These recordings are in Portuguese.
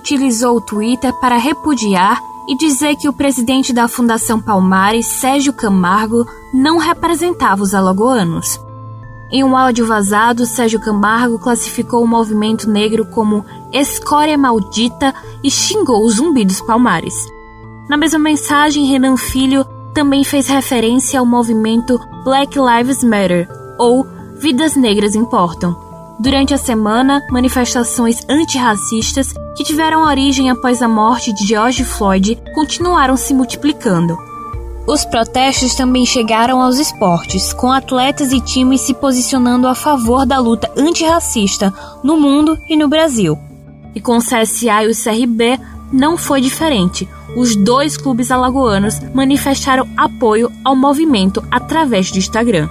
utilizou o Twitter para repudiar e dizer que o presidente da Fundação Palmares, Sérgio Camargo, não representava os alagoanos. Em um áudio vazado, Sérgio Camargo classificou o movimento negro como escória maldita e xingou o zumbi dos Palmares. Na mesma mensagem, Renan Filho também fez referência ao movimento Black Lives Matter, ou Vidas Negras Importam, Durante a semana, manifestações antirracistas que tiveram origem após a morte de George Floyd continuaram se multiplicando. Os protestos também chegaram aos esportes, com atletas e times se posicionando a favor da luta antirracista no mundo e no Brasil. E com o CSA e o CRB não foi diferente. Os dois clubes alagoanos manifestaram apoio ao movimento através do Instagram.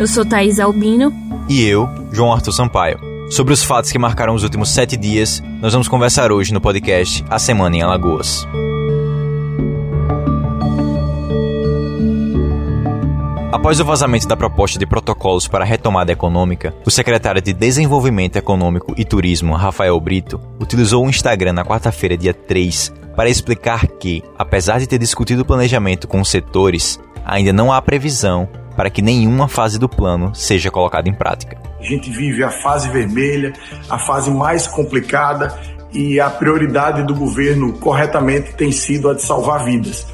Eu sou Thaís Albino. E eu, João Arthur Sampaio. Sobre os fatos que marcaram os últimos sete dias, nós vamos conversar hoje no podcast A Semana em Alagoas. Após o vazamento da proposta de protocolos para a retomada econômica, o secretário de Desenvolvimento Econômico e Turismo, Rafael Brito, utilizou o Instagram na quarta-feira, dia 3, para explicar que, apesar de ter discutido o planejamento com os setores, ainda não há previsão para que nenhuma fase do plano seja colocada em prática. A gente vive a fase vermelha, a fase mais complicada e a prioridade do governo corretamente tem sido a de salvar vidas.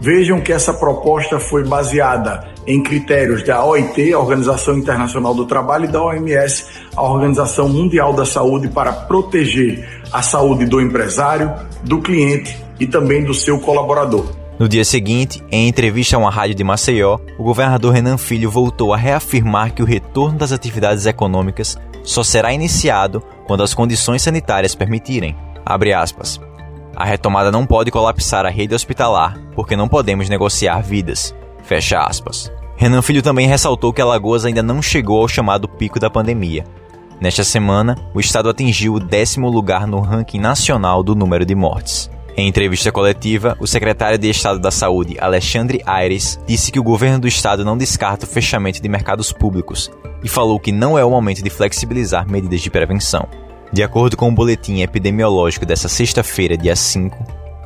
Vejam que essa proposta foi baseada em critérios da OIT, a Organização Internacional do Trabalho, e da OMS, a Organização Mundial da Saúde, para proteger a saúde do empresário, do cliente e também do seu colaborador. No dia seguinte, em entrevista a uma rádio de Maceió, o governador Renan Filho voltou a reafirmar que o retorno das atividades econômicas só será iniciado quando as condições sanitárias permitirem. A retomada não pode colapsar a rede hospitalar, porque não podemos negociar vidas. Fecha aspas. Renan Filho também ressaltou que Alagoas ainda não chegou ao chamado pico da pandemia. Nesta semana, o estado atingiu o décimo lugar no ranking nacional do número de mortes. Em entrevista coletiva, o secretário de Estado da Saúde, Alexandre Aires, disse que o governo do estado não descarta o fechamento de mercados públicos e falou que não é o momento de flexibilizar medidas de prevenção. De acordo com o boletim epidemiológico desta sexta-feira, dia 5,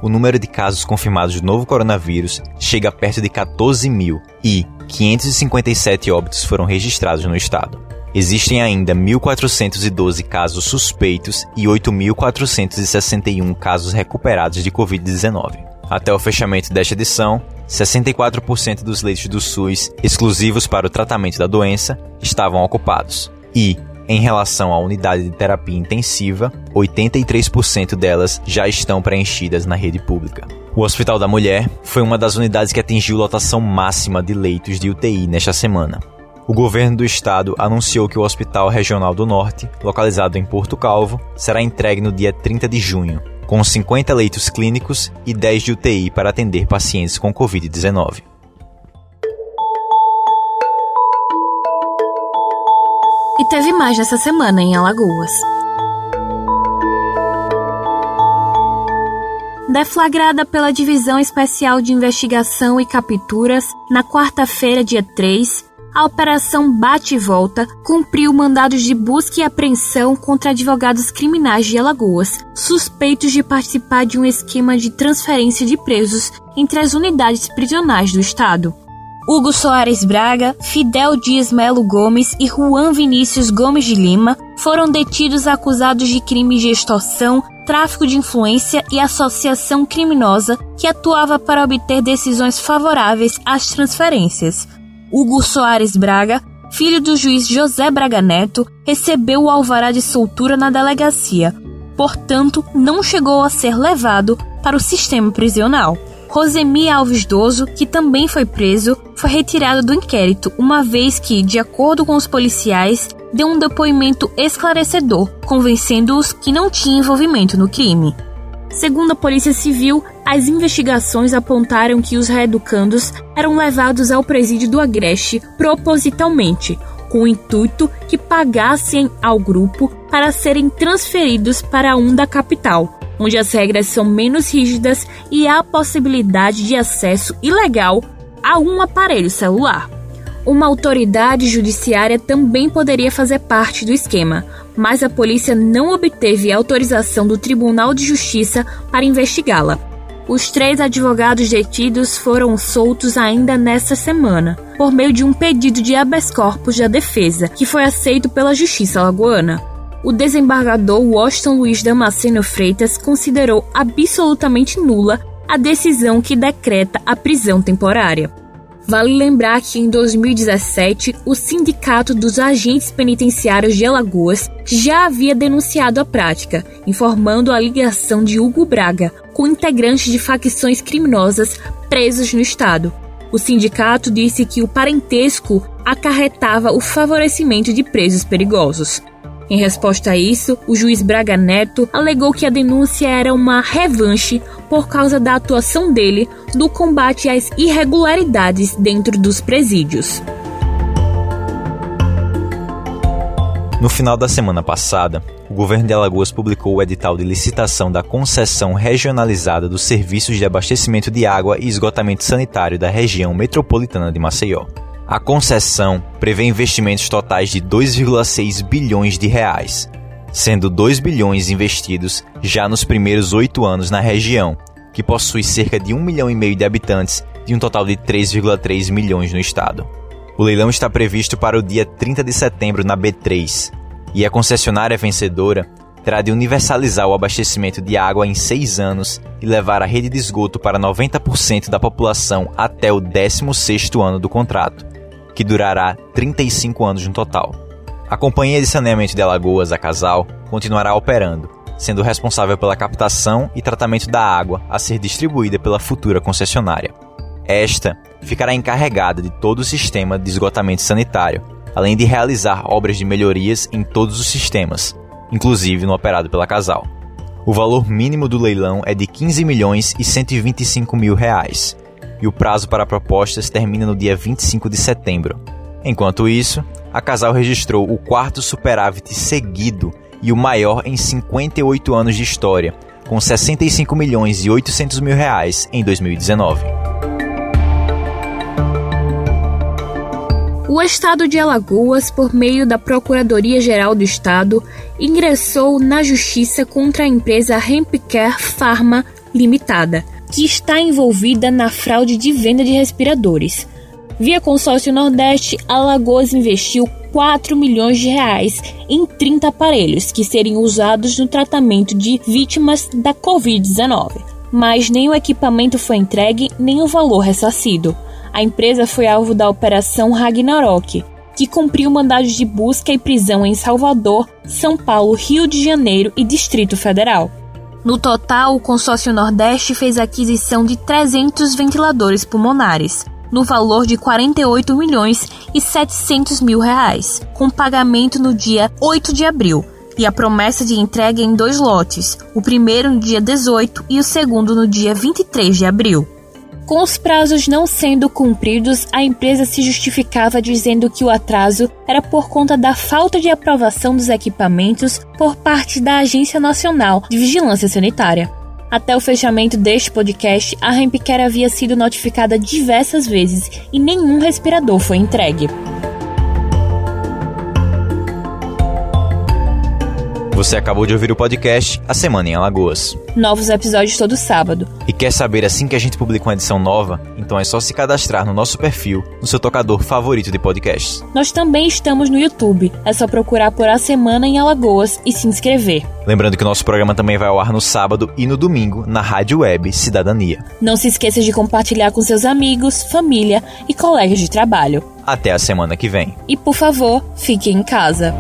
o número de casos confirmados do novo coronavírus chega perto de 14 mil e 557 óbitos foram registrados no estado. Existem ainda 1.412 casos suspeitos e 8.461 casos recuperados de Covid-19. Até o fechamento desta edição, 64% dos leitos do SUS exclusivos para o tratamento da doença estavam ocupados. E, em relação à unidade de terapia intensiva, 83% delas já estão preenchidas na rede pública. O Hospital da Mulher foi uma das unidades que atingiu lotação máxima de leitos de UTI nesta semana o governo do estado anunciou que o Hospital Regional do Norte, localizado em Porto Calvo, será entregue no dia 30 de junho, com 50 leitos clínicos e 10 de UTI para atender pacientes com Covid-19. E teve mais nessa semana em Alagoas. Deflagrada pela Divisão Especial de Investigação e Capturas, na quarta-feira, dia 3, a Operação Bate e Volta cumpriu mandados de busca e apreensão contra advogados criminais de Alagoas, suspeitos de participar de um esquema de transferência de presos entre as unidades prisionais do Estado. Hugo Soares Braga, Fidel Dias Melo Gomes e Juan Vinícius Gomes de Lima foram detidos acusados de crimes de extorsão, tráfico de influência e associação criminosa que atuava para obter decisões favoráveis às transferências. Hugo Soares Braga, filho do juiz José Braga Neto, recebeu o alvará de soltura na delegacia, portanto, não chegou a ser levado para o sistema prisional. Rosemi Alves Doso, que também foi preso, foi retirado do inquérito, uma vez que, de acordo com os policiais, deu um depoimento esclarecedor, convencendo-os que não tinha envolvimento no crime. Segundo a Polícia Civil, as investigações apontaram que os reeducandos eram levados ao presídio do Agreste propositalmente, com o intuito que pagassem ao grupo para serem transferidos para um da capital, onde as regras são menos rígidas e há a possibilidade de acesso ilegal a um aparelho celular. Uma autoridade judiciária também poderia fazer parte do esquema, mas a polícia não obteve autorização do Tribunal de Justiça para investigá-la. Os três advogados detidos foram soltos ainda nesta semana, por meio de um pedido de habeas corpus da defesa, que foi aceito pela Justiça Lagoana. O desembargador Washington Luiz Damasceno Freitas considerou absolutamente nula a decisão que decreta a prisão temporária. Vale lembrar que em 2017, o Sindicato dos Agentes Penitenciários de Alagoas já havia denunciado a prática, informando a ligação de Hugo Braga com integrantes de facções criminosas presos no estado. O sindicato disse que o parentesco acarretava o favorecimento de presos perigosos. Em resposta a isso, o juiz Braga Neto alegou que a denúncia era uma revanche por causa da atuação dele no combate às irregularidades dentro dos presídios. No final da semana passada, o governo de Alagoas publicou o edital de licitação da concessão regionalizada dos serviços de abastecimento de água e esgotamento sanitário da região metropolitana de Maceió. A concessão prevê investimentos totais de 2,6 bilhões de reais, sendo 2 bilhões investidos já nos primeiros oito anos na região, que possui cerca de 1 milhão e meio de habitantes de um total de 3,3 milhões no estado. O leilão está previsto para o dia 30 de setembro na B3, e a concessionária vencedora terá de universalizar o abastecimento de água em seis anos e levar a rede de esgoto para 90% da população até o 16º ano do contrato, que durará 35 anos no total. A Companhia de Saneamento de Alagoas, a Casal, continuará operando, sendo responsável pela captação e tratamento da água a ser distribuída pela futura concessionária. Esta ficará encarregada de todo o sistema de esgotamento sanitário, além de realizar obras de melhorias em todos os sistemas, inclusive no operado pela Casal. O valor mínimo do leilão é de 15 milhões e 125 mil reais, e o prazo para propostas termina no dia 25 de setembro. Enquanto isso, a Casal registrou o quarto superávit seguido e o maior em 58 anos de história, com 65 milhões e 800 mil reais em 2019. O Estado de Alagoas, por meio da Procuradoria-Geral do Estado, ingressou na justiça contra a empresa Hempcare Pharma Limitada, que está envolvida na fraude de venda de respiradores. Via consórcio Nordeste, Alagoas investiu 4 milhões de reais em 30 aparelhos que seriam usados no tratamento de vítimas da Covid-19. Mas nem o equipamento foi entregue, nem o valor ressarcido. A empresa foi alvo da Operação Ragnarok, que cumpriu mandados de busca e prisão em Salvador, São Paulo, Rio de Janeiro e Distrito Federal. No total, o consórcio Nordeste fez aquisição de 300 ventiladores pulmonares, no valor de 48 milhões e 700 mil reais, com pagamento no dia 8 de abril, e a promessa de entrega em dois lotes, o primeiro no dia 18 e o segundo no dia 23 de abril. Com os prazos não sendo cumpridos, a empresa se justificava dizendo que o atraso era por conta da falta de aprovação dos equipamentos por parte da Agência Nacional de Vigilância Sanitária. Até o fechamento deste podcast, a Rempcare havia sido notificada diversas vezes e nenhum respirador foi entregue. Você acabou de ouvir o podcast A Semana em Alagoas. Novos episódios todo sábado. E quer saber assim que a gente publica uma edição nova? Então é só se cadastrar no nosso perfil, no seu tocador favorito de podcasts. Nós também estamos no YouTube. É só procurar por A Semana em Alagoas e se inscrever. Lembrando que o nosso programa também vai ao ar no sábado e no domingo na Rádio Web Cidadania. Não se esqueça de compartilhar com seus amigos, família e colegas de trabalho. Até a semana que vem. E por favor, fique em casa.